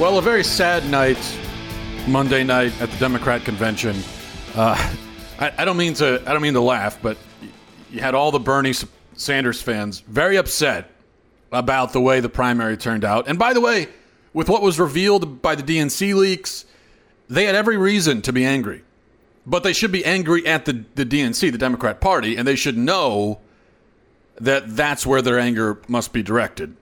Well, a very sad night, Monday night at the Democrat convention. Uh, I, I, don't mean to. I don't mean to laugh, but you had all the Bernie Sanders fans very upset about the way the primary turned out. And by the way, with what was revealed by the DNC leaks, they had every reason to be angry. But they should be angry at the, the DNC, the Democrat Party, and they should know that that's where their anger must be directed.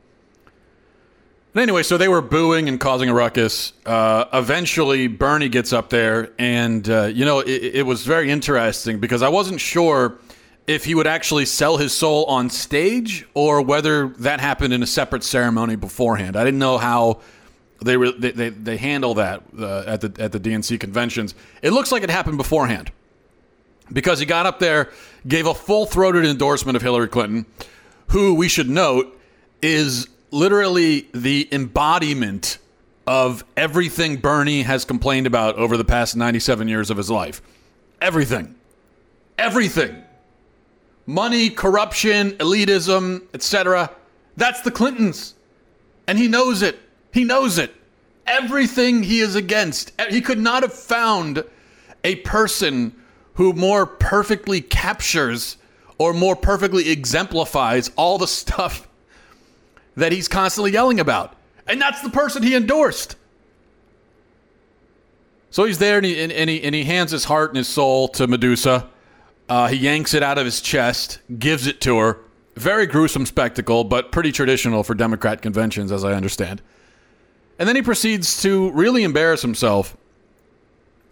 But anyway, so they were booing and causing a ruckus. Uh, eventually, Bernie gets up there, and uh, you know it, it, was very interesting because I wasn't sure if he would actually sell his soul on stage or whether that happened in a separate ceremony beforehand. I didn't know how they they, they, they handle that uh, at the at the DNC conventions. It looks like it happened beforehand because he got up there, gave a full throated endorsement of Hillary Clinton, who we should note is literally the embodiment of everything Bernie has complained about over the past 97 years of his life. Everything. Everything. Money, corruption, elitism, etc. That's the Clintons. And he knows it. He knows it. Everything he is against. He could not have found a person who more perfectly captures or more perfectly exemplifies all the stuff that he's constantly yelling about. And that's the person he endorsed. So he's there and he, and, and he, and he hands his heart and his soul to Medusa. Uh, he yanks it out of his chest, gives it to her. Very gruesome spectacle, but pretty traditional for Democrat conventions, as I understand. And then he proceeds to really embarrass himself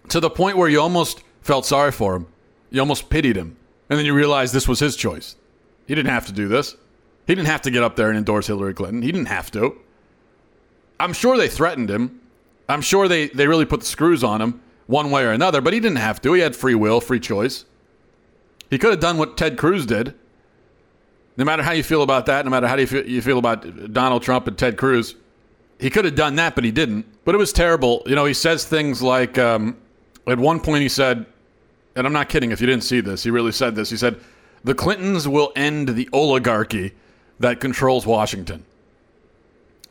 to the point where you almost felt sorry for him. You almost pitied him. And then you realize this was his choice. He didn't have to do this. He didn't have to get up there and endorse Hillary Clinton. He didn't have to. I'm sure they threatened him. I'm sure they, they really put the screws on him one way or another, but he didn't have to. He had free will, free choice. He could have done what Ted Cruz did. No matter how you feel about that, no matter how you feel, about Donald Trump and Ted Cruz, he could have done that, but he didn't. But it was terrible. You know, he says things like, um, at one point he said, and I'm not kidding if you didn't see this, he really said this. He said, the Clintons will end the oligarchy that controls Washington.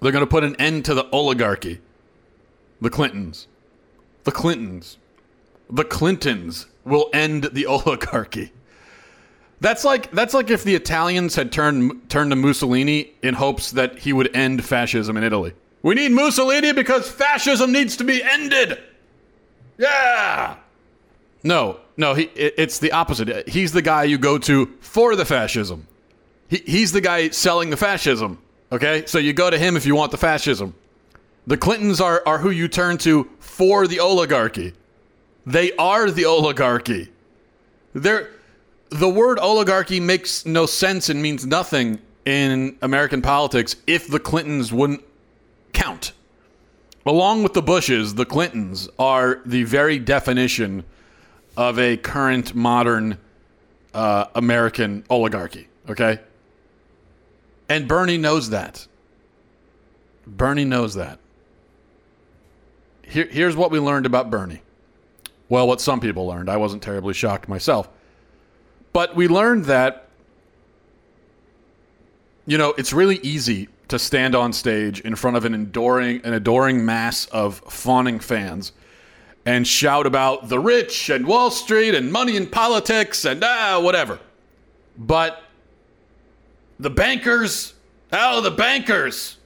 They're going to put an end to the oligarchy. The Clintons. The Clintons. The Clintons will end the oligarchy. That's like that's like if the Italians had turned turned to Mussolini in hopes that he would end fascism in Italy. We need Mussolini because fascism needs to be ended. Yeah. No, no, he, it's the opposite. He's the guy you go to for the fascism. He, he's the guy selling the fascism. Okay, so you go to him if you want the fascism. The Clintons are, are who you turn to for the oligarchy. They are the oligarchy. They're, the word oligarchy makes no sense and means nothing in American politics if the Clintons wouldn't count. Along with the Bushes, the Clintons are the very definition of a current modern uh, American oligarchy. Okay? And Bernie knows that. Bernie knows that. Here, here's what we learned about Bernie. Well, what some people learned. I wasn't terribly shocked myself. But we learned that, you know, it's really easy to stand on stage in front of an adoring, an adoring mass of fawning fans and shout about the rich and Wall Street and money in politics and ah, whatever. But the bankers, oh, the bankers,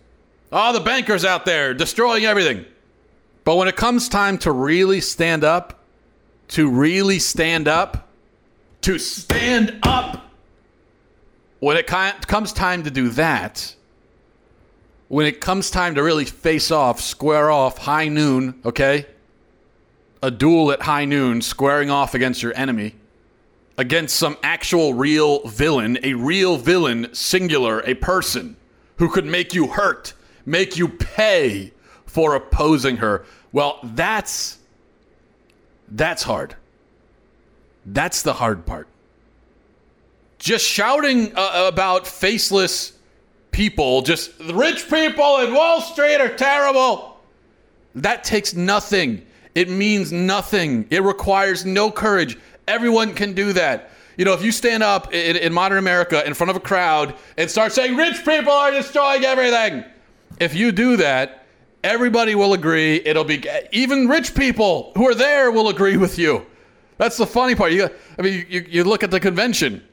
all the bankers out there destroying everything. But when it comes time to really stand up, to really stand up, to stand up, when it comes time to do that, when it comes time to really face off, square off, high noon, okay? A duel at high noon, squaring off against your enemy, against some actual real villain, a real villain, singular, a person who could make you hurt, make you pay for opposing her. Well, that's that's hard. That's the hard part. Just shouting uh, about faceless people, just the rich people in Wall Street are terrible. That takes nothing. It means nothing. It requires no courage. Everyone can do that. You know, if you stand up in, in modern America in front of a crowd and start saying, rich people are destroying everything, if you do that, everybody will agree. It'll be, even rich people who are there will agree with you. That's the funny part. You, I mean, you, you look at the convention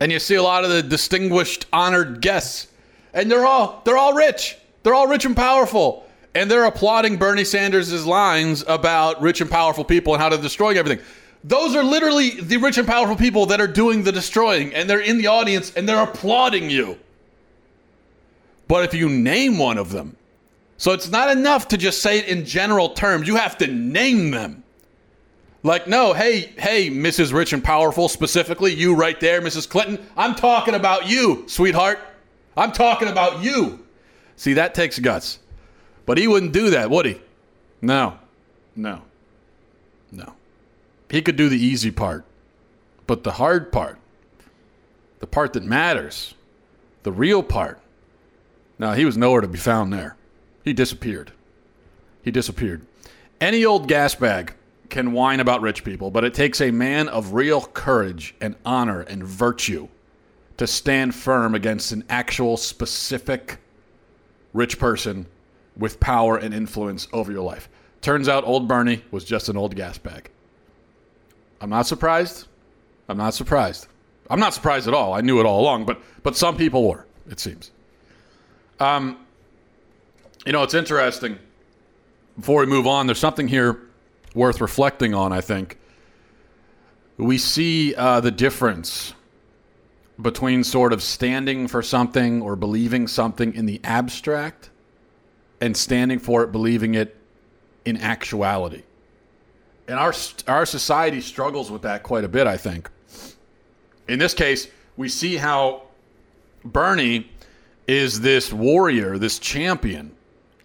and you see a lot of the distinguished, honored guests, and they're all they're all rich. They're all rich and powerful, and they're applauding Bernie Sanders' lines about rich and powerful people and how to destroy everything. Those are literally the rich and powerful people that are doing the destroying, and they're in the audience and they're applauding you. But if you name one of them, so it's not enough to just say it in general terms, you have to name them. Like, no, hey, hey, Mrs. Rich and Powerful, specifically, you right there, Mrs. Clinton, I'm talking about you, sweetheart. I'm talking about you. See, that takes guts. But he wouldn't do that, would he? No, no. He could do the easy part. But the hard part, the part that matters, the real part, now he was nowhere to be found there. He disappeared. He disappeared. Any old gas bag can whine about rich people, but it takes a man of real courage and honor and virtue to stand firm against an actual specific rich person with power and influence over your life. Turns out old Bernie was just an old gas bag. I'm not surprised. I'm not surprised. I'm not surprised at all. I knew it all along, but but some people were, it seems. Um you know, it's interesting. Before we move on, there's something here worth reflecting on, I think. We see uh, the difference between sort of standing for something or believing something in the abstract and standing for it, believing it in actuality. And our, our society struggles with that quite a bit, I think. In this case, we see how Bernie is this warrior, this champion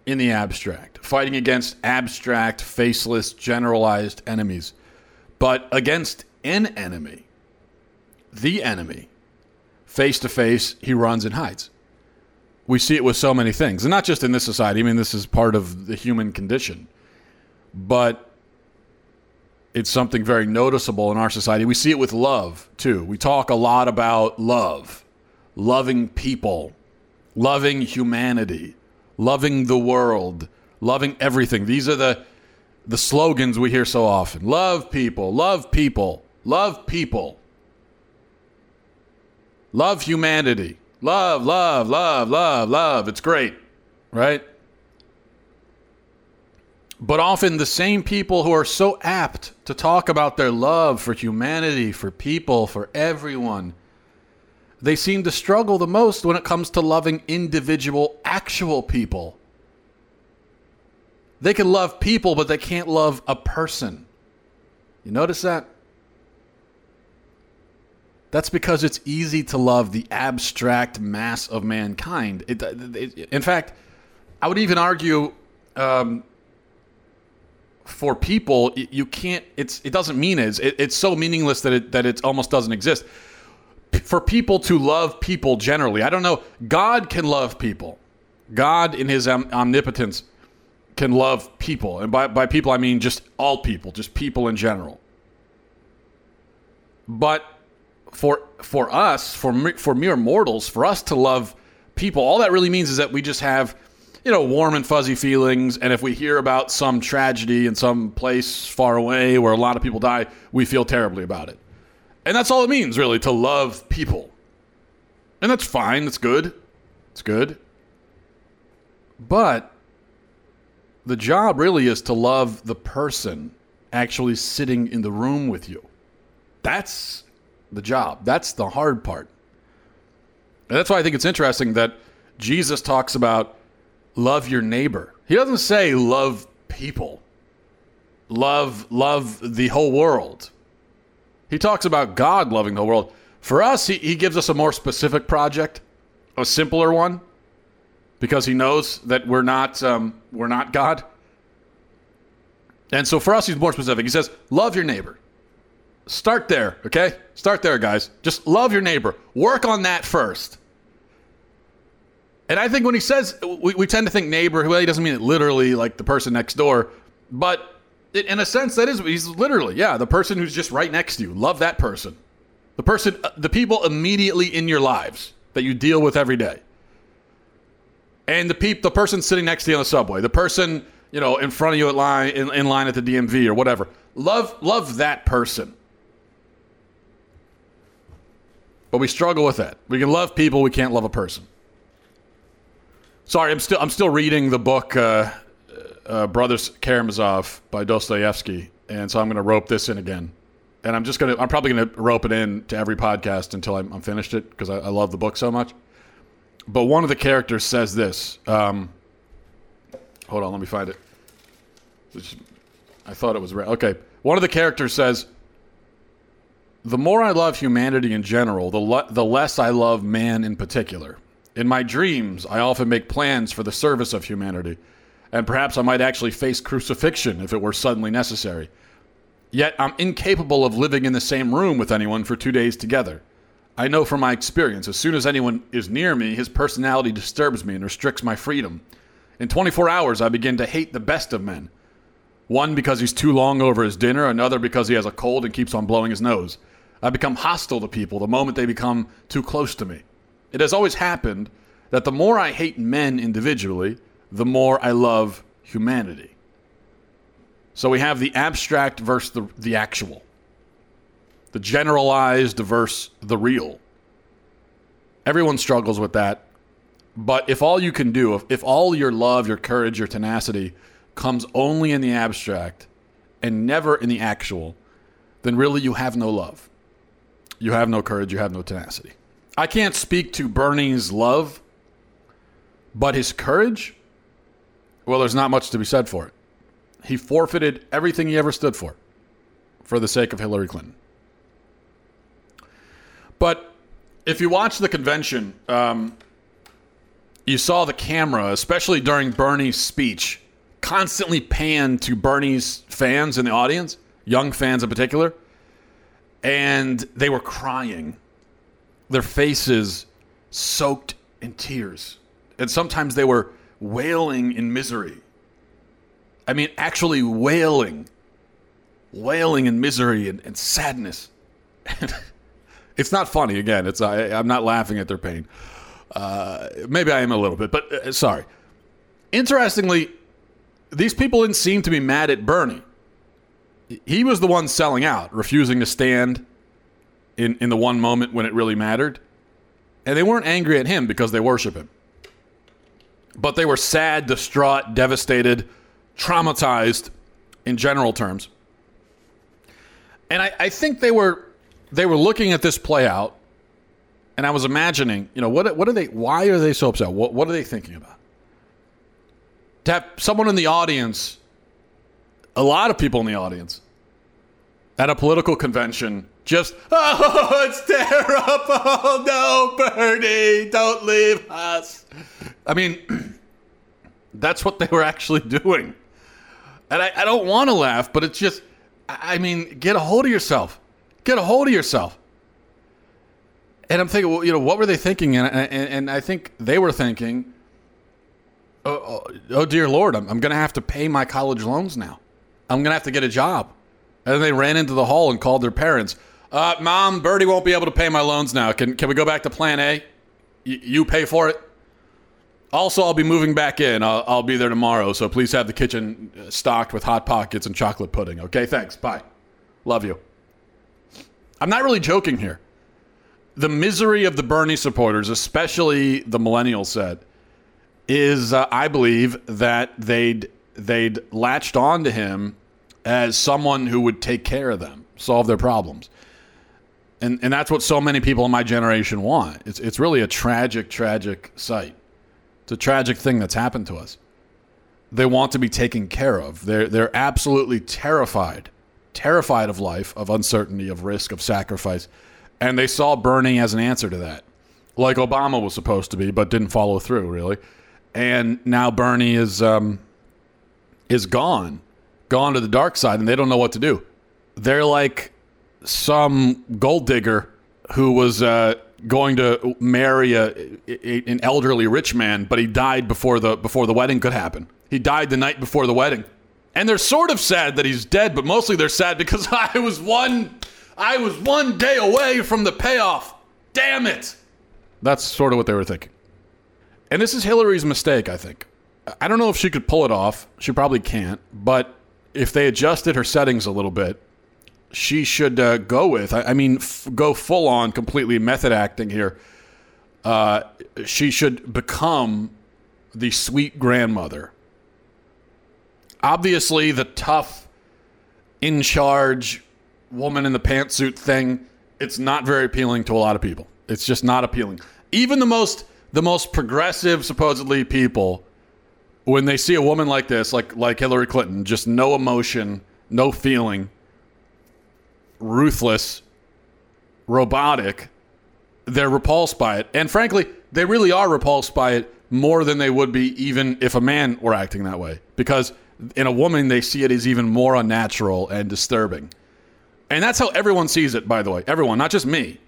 in the abstract, fighting against abstract, faceless, generalized enemies, but against an enemy, the enemy, face to face, he runs and hides. We see it with so many things, and not just in this society. I mean, this is part of the human condition, but it's something very noticeable in our society. We see it with love, too. We talk a lot about love, loving people, loving humanity loving the world, loving everything. These are the the slogans we hear so often. Love people, love people, love people. Love humanity. Love, love, love, love, love. It's great, right? But often the same people who are so apt to talk about their love for humanity, for people, for everyone, they seem to struggle the most when it comes to loving individual, actual people. They can love people, but they can't love a person. You notice that? That's because it's easy to love the abstract mass of mankind. It, it, in fact, I would even argue um, for people, you can't. It's it doesn't mean it. It's so meaningless that it that it almost doesn't exist for people to love people generally. I don't know. God can love people. God, in his omnipotence, can love people. And by, by people, I mean just all people, just people in general. But for, for us, for, for mere mortals, for us to love people, all that really means is that we just have, you know, warm and fuzzy feelings. And if we hear about some tragedy in some place far away where a lot of people die, we feel terribly about it. And that's all it means, really, to love people. And that's fine. That's good. It's good. But the job really is to love the person actually sitting in the room with you. That's the job. That's the hard part. And that's why I think it's interesting that Jesus talks about love your neighbor. He doesn't say love people. Love love the whole world He talks about God loving the world. For us, he, he gives us a more specific project, a simpler one, because he knows that we're not um, we're not God. And so for us, he's more specific. He says, "Love your neighbor." Start there, okay? Start there, guys. Just love your neighbor. Work on that first. And I think when he says, we, we tend to think neighbor, well, he doesn't mean it literally like the person next door, but it, in a sense, that is, he's literally, yeah, the person who's just right next to you. Love that person. The person, uh, the people immediately in your lives that you deal with every day. And the peop, the person sitting next to you on the subway, the person, you know, in front of you at line, in, in line at the DMV or whatever. Love, love that person. But we struggle with that. We can love people, we can't love a person. Sorry, I'm still I'm still reading the book uh, uh, Brothers Karamazov by Dostoevsky, and so I'm going to rope this in again. And I'm just going to I'm probably going to rope it in to every podcast until I'm, I'm finished it because I, I, love the book so much. But one of the characters says this. Um, hold on, let me find it. I thought it was right. Okay, one of the characters says the more I love humanity in general, the, le- the less I love man in particular. In my dreams, I often make plans for the service of humanity, and perhaps I might actually face crucifixion if it were suddenly necessary. Yet I'm incapable of living in the same room with anyone for two days together. I know from my experience, as soon as anyone is near me, his personality disturbs me and restricts my freedom. In 24 hours, I begin to hate the best of men. One because he's too long over his dinner, another because he has a cold and keeps on blowing his nose. I become hostile to people the moment they become too close to me. It has always happened that the more I hate men individually, the more I love humanity. So we have the abstract versus the, the actual, the generalized versus the real. Everyone struggles with that. But if all you can do, if, if all your love, your courage, your tenacity comes only in the abstract and never in the actual, then really you have no love. You have no courage, you have no tenacity. I can't speak to Bernie's love, but his courage, well, there's not much to be said for it. He forfeited everything he ever stood for for the sake of Hillary Clinton. But if you watch the convention, um, you saw the camera, especially during Bernie's speech, constantly pan to Bernie's fans in the audience, young fans in particular and they were crying, their faces soaked in tears. And sometimes they were wailing in misery. I mean, actually wailing, wailing in misery and, and sadness. it's not funny. Again, it's I, am not laughing at their pain. Uh, maybe I am a little bit, but uh, sorry. Interestingly, these people didn't seem to be mad at Bernie he was the one selling out, refusing to stand in, in the one moment when it really mattered. And they weren't angry at him because they worship him. But they were sad, distraught, devastated, traumatized in general terms. And I, I think they were they were looking at this play out, and I was imagining, you know, what what are they why are they so upset? What what are they thinking about? To have someone in the audience a lot of people in the audience at a political convention just, oh, it's terrible. No, Bernie, don't leave us. I mean, that's what they were actually doing. And I, I don't want to laugh, but it's just, I mean, get a hold of yourself. Get a hold of yourself. And I'm thinking, well, you know, what were they thinking? And, and, and I think they were thinking, oh, oh, oh dear Lord, I'm, I'm going to have to pay my college loans now. I'm going to have to get a job. And then they ran into the hall and called their parents. Uh, Mom, Bernie won't be able to pay my loans now. Can, can we go back to plan A? Y- you pay for it? Also, I'll be moving back in. I'll, I'll be there tomorrow, so please have the kitchen uh, stocked with Hot Pockets and chocolate pudding. Okay, thanks. Bye. Love you. I'm not really joking here. The misery of the Bernie supporters, especially the millennial set, is uh, I believe that they'd they'd latched on to him as someone who would take care of them, solve their problems. And, and that's what so many people in my generation want. It's, it's really a tragic, tragic sight. It's a tragic thing that's happened to us. They want to be taken care of. They're, they're absolutely terrified terrified of life, of uncertainty, of risk, of sacrifice. And they saw Bernie as an answer to that, like Obama was supposed to be, but didn't follow through, really. And now Bernie is um, is gone, gone to the dark side, and they don't know what to do. They're like some gold digger who was uh, going to marry a, a, an elderly rich man, but he died before the before the wedding could happen. He died the night before the wedding, and they're sort of sad that he's dead, but mostly they're sad because I was one I was one day away from the payoff. Damn it! That's sort of what they were thinking. And this is Hillary's mistake, I think. I don't know if she could pull it off. She probably can't. But if they adjusted her settings a little bit, she should uh, go with. I, I mean, f- go full on, completely method acting here. Uh, she should become the sweet grandmother. Obviously, the tough, in charge woman in the pantsuit thing, it's not very appealing to a lot of people. It's just not appealing. Even the most the most progressive, supposedly people, when they see a woman like this, like like Hillary Clinton, just no emotion, no feeling, ruthless, robotic, they're repulsed by it. And frankly, they really are repulsed by it more than they would be even if a man were acting that way. Because in a woman, they see it as even more unnatural and disturbing. And that's how everyone sees it, by the way. Everyone, not just me.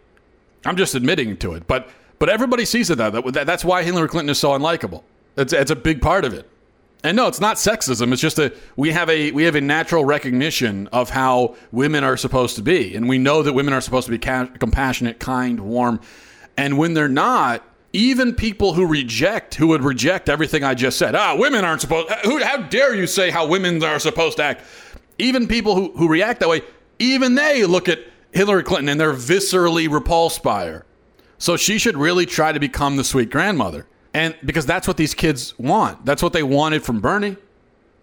I'm just admitting to it. But but everybody sees it that, that that's why Hillary Clinton is so unlikable. It's, it's a big part of it. And no, it's not sexism. It's just that we have a we have a natural recognition of how women are supposed to be, and we know that women are supposed to be ca- compassionate, kind, warm, and when they're not, even people who reject, who would reject everything I just said, ah, women aren't supposed. Who, how dare you say how women are supposed to act? Even people who who react that way, even they look at Hillary Clinton and they're viscerally repulsed by her. So she should really try to become the sweet grandmother. And because that's what these kids want. That's what they wanted from Bernie.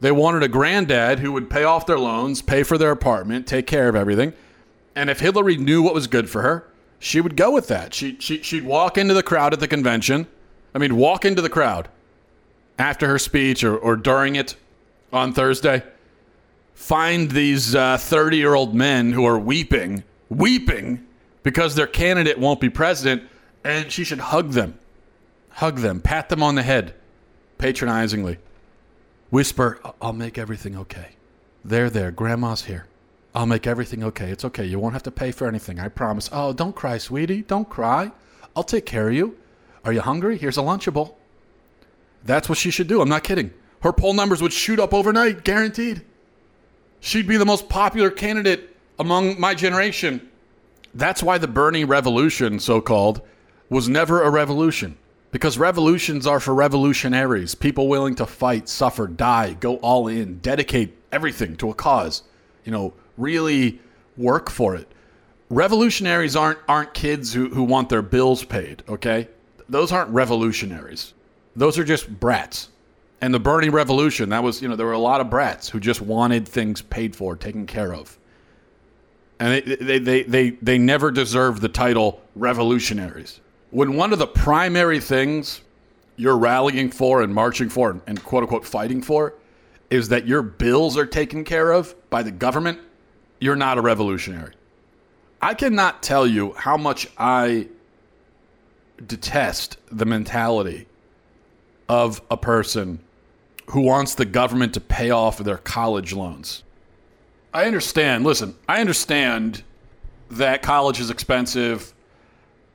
They wanted a granddad who would pay off their loans, pay for their apartment, take care of everything. And if Hillary knew what was good for her, she would go with that. She, she, she'd walk into the crowd at the convention. I mean, walk into the crowd after her speech or, or during it on Thursday. Find these 30 uh, year old men who are weeping, weeping because their candidate won't be president, and she should hug them. Hug them, pat them on the head, patronizingly. Whisper, I'll make everything okay. There, there, grandma's here. I'll make everything okay. It's okay. You won't have to pay for anything. I promise. Oh, don't cry, sweetie. Don't cry. I'll take care of you. Are you hungry? Here's a Lunchable. That's what she should do. I'm not kidding. Her poll numbers would shoot up overnight, guaranteed. She'd be the most popular candidate among my generation. That's why the Bernie Revolution, so called, was never a revolution. Because revolutions are for revolutionaries, people willing to fight, suffer, die, go all in, dedicate everything to a cause, you know, really work for it. Revolutionaries aren't aren't kids who, who want their bills paid, okay? Those aren't revolutionaries. Those are just brats. And the Bernie Revolution, that was, you know, there were a lot of brats who just wanted things paid for, taken care of and they, they, they, they, they never deserve the title revolutionaries. When one of the primary things you're rallying for and marching for and quote unquote fighting for is that your bills are taken care of by the government, you're not a revolutionary. I cannot tell you how much I detest the mentality of a person who wants the government to pay off their college loans. I understand. Listen, I understand that college is expensive.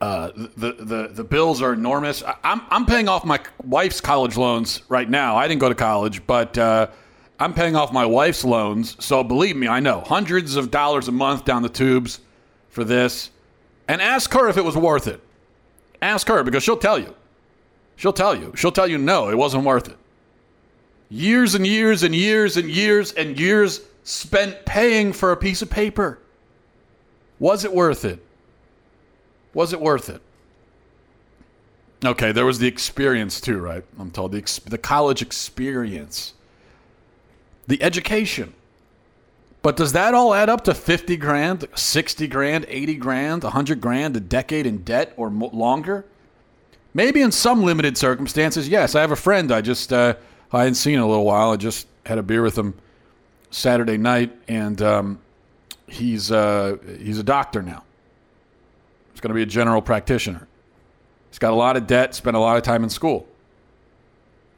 Uh, the, the the bills are enormous. I, am I'm paying off my wife's college loans right now. I didn't go to college, but uh, I'm paying off my wife's loans. So believe me, I know hundreds of dollars a month down the tubes for this. And ask her if it was worth it. Ask her because she'll tell you. She'll tell you. She'll tell you no, it wasn't worth it. Years and years and years and years and years spent paying for a piece of paper. Was it worth it? Was it worth it? Okay, there was the experience too, right? I'm told the ex- the college experience, the education. But does that all add up to 50 grand, 60 grand, 80 grand, 100 grand, a decade in debt or mo- longer? Maybe in some limited circumstances, yes. I have a friend I just uh, I hadn't seen in a little while. I just had a beer with him Saturday night, and um, he's uh, he's a doctor now. Going to be a general practitioner. He's got a lot of debt, spent a lot of time in school.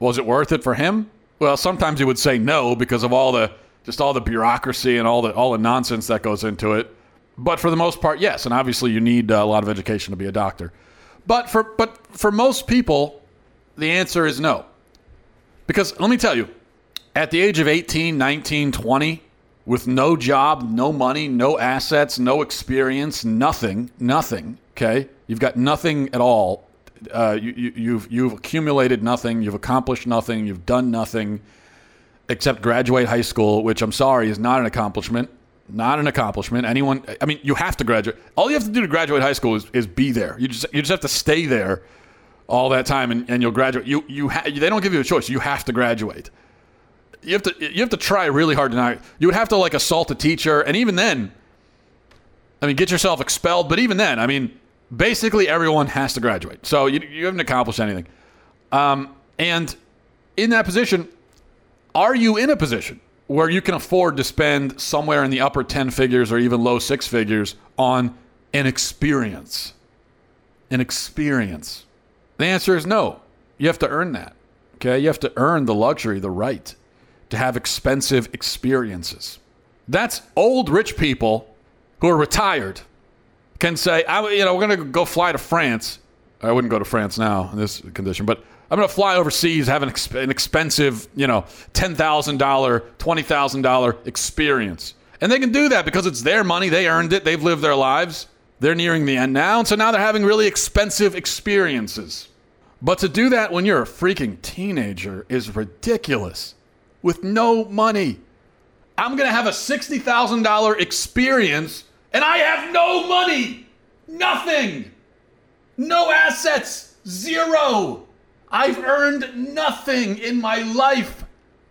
Was it worth it for him? Well, sometimes he would say no because of all the just all the bureaucracy and all the all the nonsense that goes into it. But for the most part, yes. And obviously, you need uh, a lot of education to be a doctor. But for but for most people, the answer is no. Because let me tell you, at the age of 18, 19, 20, with no job, no money, no assets, no experience, nothing, nothing, okay? You've got nothing at all. Uh, you, you, you've, you've accumulated nothing, you've accomplished nothing, you've done nothing except graduate high school, which I'm sorry is not an accomplishment. Not an accomplishment. Anyone, I mean, you have to graduate. All you have to do to graduate high school is, is be there. You just, you just have to stay there all that time and, and you'll graduate. You, you ha- they don't give you a choice. You have to graduate you have to you have to try really hard to not. You would have to like assault a teacher, and even then, I mean, get yourself expelled. But even then, I mean, basically everyone has to graduate, so you, you haven't accomplished anything. Um, and in that position, are you in a position where you can afford to spend somewhere in the upper ten figures or even low six figures on an experience? An experience. The answer is no. You have to earn that. Okay, you have to earn the luxury, the right to have expensive experiences. That's old rich people who are retired can say, I, you know, we're going to go fly to France. I wouldn't go to France now in this condition, but I'm going to fly overseas, have an, exp- an expensive, you know, $10,000, $20,000 experience. And they can do that because it's their money. They earned it. They've lived their lives. They're nearing the end now. And so now they're having really expensive experiences. But to do that when you're a freaking teenager is ridiculous with no money. I'm going to have a $60,000 experience and I have no money. Nothing. No assets. Zero. I've earned nothing in my life.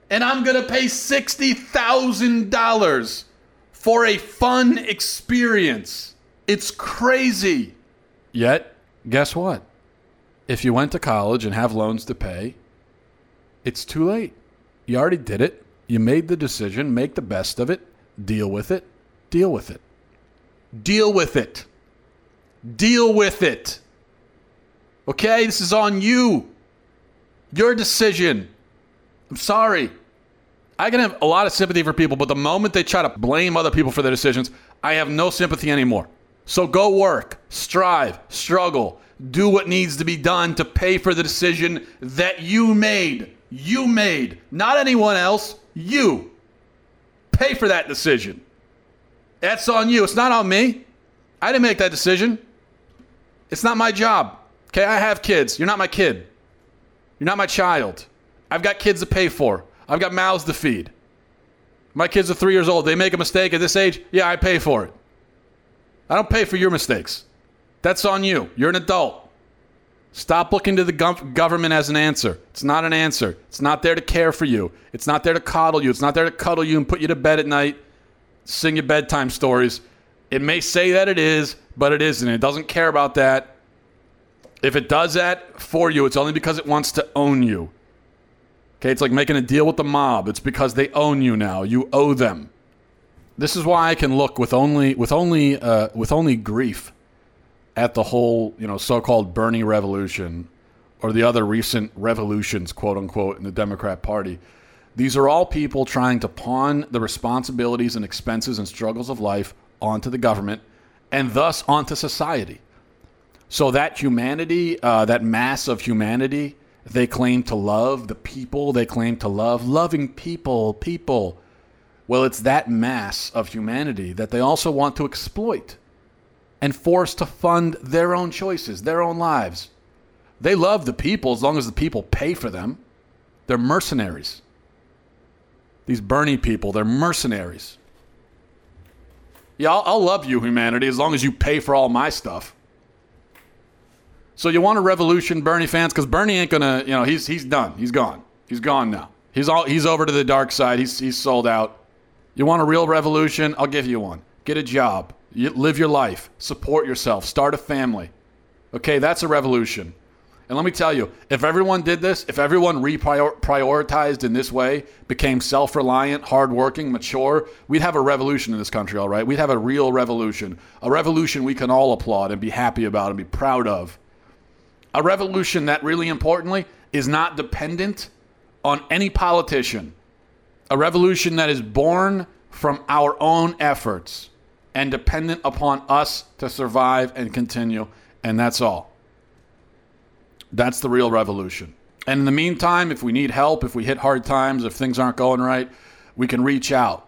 And I'm going to pay $60,000 for a fun experience. It's crazy. Yet, guess what? If you went to college and have loans to pay, it's too late. You already did it. You made the decision. Make the best of it. Deal with it. Deal with it. Deal with it. Deal with it. Okay? This is on you. Your decision. I'm sorry. I can have a lot of sympathy for people, but the moment they try to blame other people for their decisions, I have no sympathy anymore. So go work, strive, struggle, do what needs to be done to pay for the decision that you made you made, not anyone else, you. Pay for that decision. That's on you. It's not on me. I didn't make that decision. It's not my job. Okay, I have kids. You're not my kid. You're not my child. I've got kids to pay for. I've got mouths to feed. My kids are three years old. They make a mistake at this age. Yeah, I pay for it. I don't pay for your mistakes. That's on you. You're an adult. Stop looking to the government as an answer. It's not an answer. It's not there to care for you. It's not there to coddle you. It's not there to cuddle you and put you to bed at night, sing you bedtime stories. It may say that it is, but it isn't. It doesn't care about that. If it does that for you, it's only because it wants to own you. Okay, it's like making a deal with the mob. It's because they own you now. You owe them. This is why I can look with only with only uh, with only grief at the whole, you know, so-called Bernie revolution or the other recent revolutions, quote unquote, in the Democrat Party. These are all people trying to pawn the responsibilities and expenses and struggles of life onto the government and thus onto society. So that humanity, uh, that mass of humanity, they claim to love the people, they claim to love loving people, people. Well, it's that mass of humanity that they also want to exploit and forced to fund their own choices, their own lives. They love the people as long as the people pay for them. They're mercenaries. These Bernie people, they're mercenaries. Yeah, I'll, I'll, love you, humanity, as long as you pay for all my stuff. So you want a revolution, Bernie fans? Because Bernie ain't gonna, you know, he's he's done. He's gone. He's gone now. He's all he's over to the dark side. He's he's sold out. You want a real revolution? I'll give you one. Get a job. You live your life, support yourself, start a family. Okay, that's a revolution. And let me tell you, if everyone did this, if everyone reprioritized in this way, became self reliant, hardworking, mature, we'd have a revolution in this country, all right? We'd have a real revolution. A revolution we can all applaud and be happy about and be proud of. A revolution that, really importantly, is not dependent on any politician. A revolution that is born from our own efforts and dependent upon us to survive and continue. And that's all. That's the real revolution. And in the meantime, if we need help, if we hit hard times, if things aren't going right, we can reach out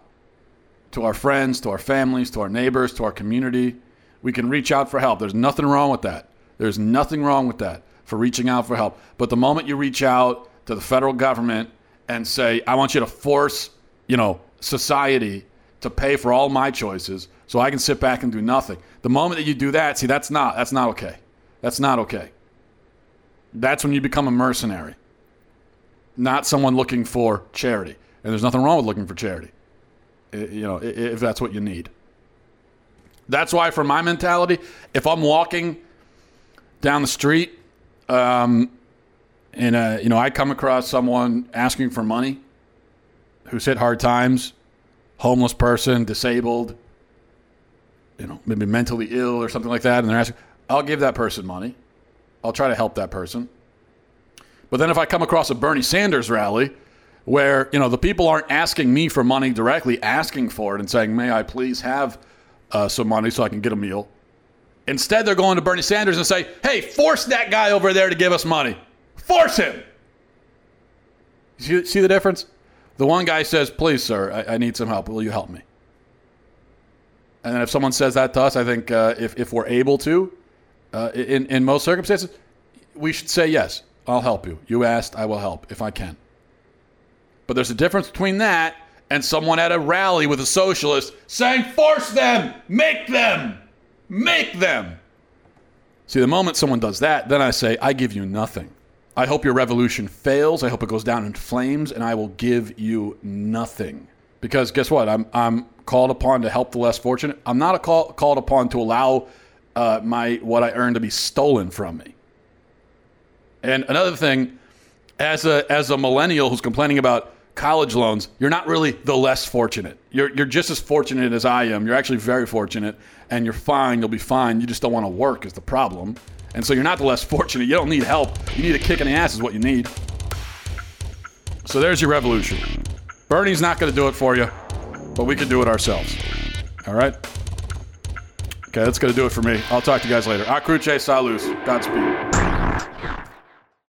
to our friends, to our families, to our neighbors, to our community. We can reach out for help. There's nothing wrong with that. There's nothing wrong with that for reaching out for help. But the moment you reach out to the federal government and say, I want you to force, you know, society to pay for all my choices so I can sit back and do nothing. The moment that you do that, see, that's not that's not okay. That's not okay. That's when you become a mercenary, not someone looking for charity. And there's nothing wrong with looking for charity, you know, if that's what you need. That's why, for my mentality, if I'm walking down the street, um, and uh, you know, I come across someone asking for money, who's hit hard times, homeless person, disabled, you know, maybe mentally ill or something like that, and they're asking, I'll give that person money. I'll try to help that person. But then if I come across a Bernie Sanders rally where, you know, the people aren't asking me for money directly, asking for it and saying, may I please have uh, some money so I can get a meal. Instead, they're going to Bernie Sanders and say, hey, force that guy over there to give us money. Force him. See, see the difference? The one guy says, please, sir, I, I, need some help. Will you help me? And then if someone says that to us, I think uh, if, if we're able to, uh, in, in most circumstances, we should say, yes, I'll help you. You asked, I will help if I can. But there's a difference between that and someone at a rally with a socialist saying, force them, make them, make them. See, the moment someone does that, then I say, I give you nothing. I hope your revolution fails. I hope it goes down in flames, and I will give you nothing. Because guess what? I'm, I'm called upon to help the less fortunate. I'm not call, called upon to allow uh, my what I earn to be stolen from me. And another thing, as a as a millennial who's complaining about college loans, you're not really the less fortunate. You're you're just as fortunate as I am. You're actually very fortunate, and you're fine. You'll be fine. You just don't want to work is the problem. And so you're not the less fortunate. You don't need help. You need a kick in the ass is what you need. So there's your revolution. Bernie's not going to do it for you, but we can do it ourselves. All right. Okay, that's going to do it for me. I'll talk to you guys later. A cruce salus. Godspeed.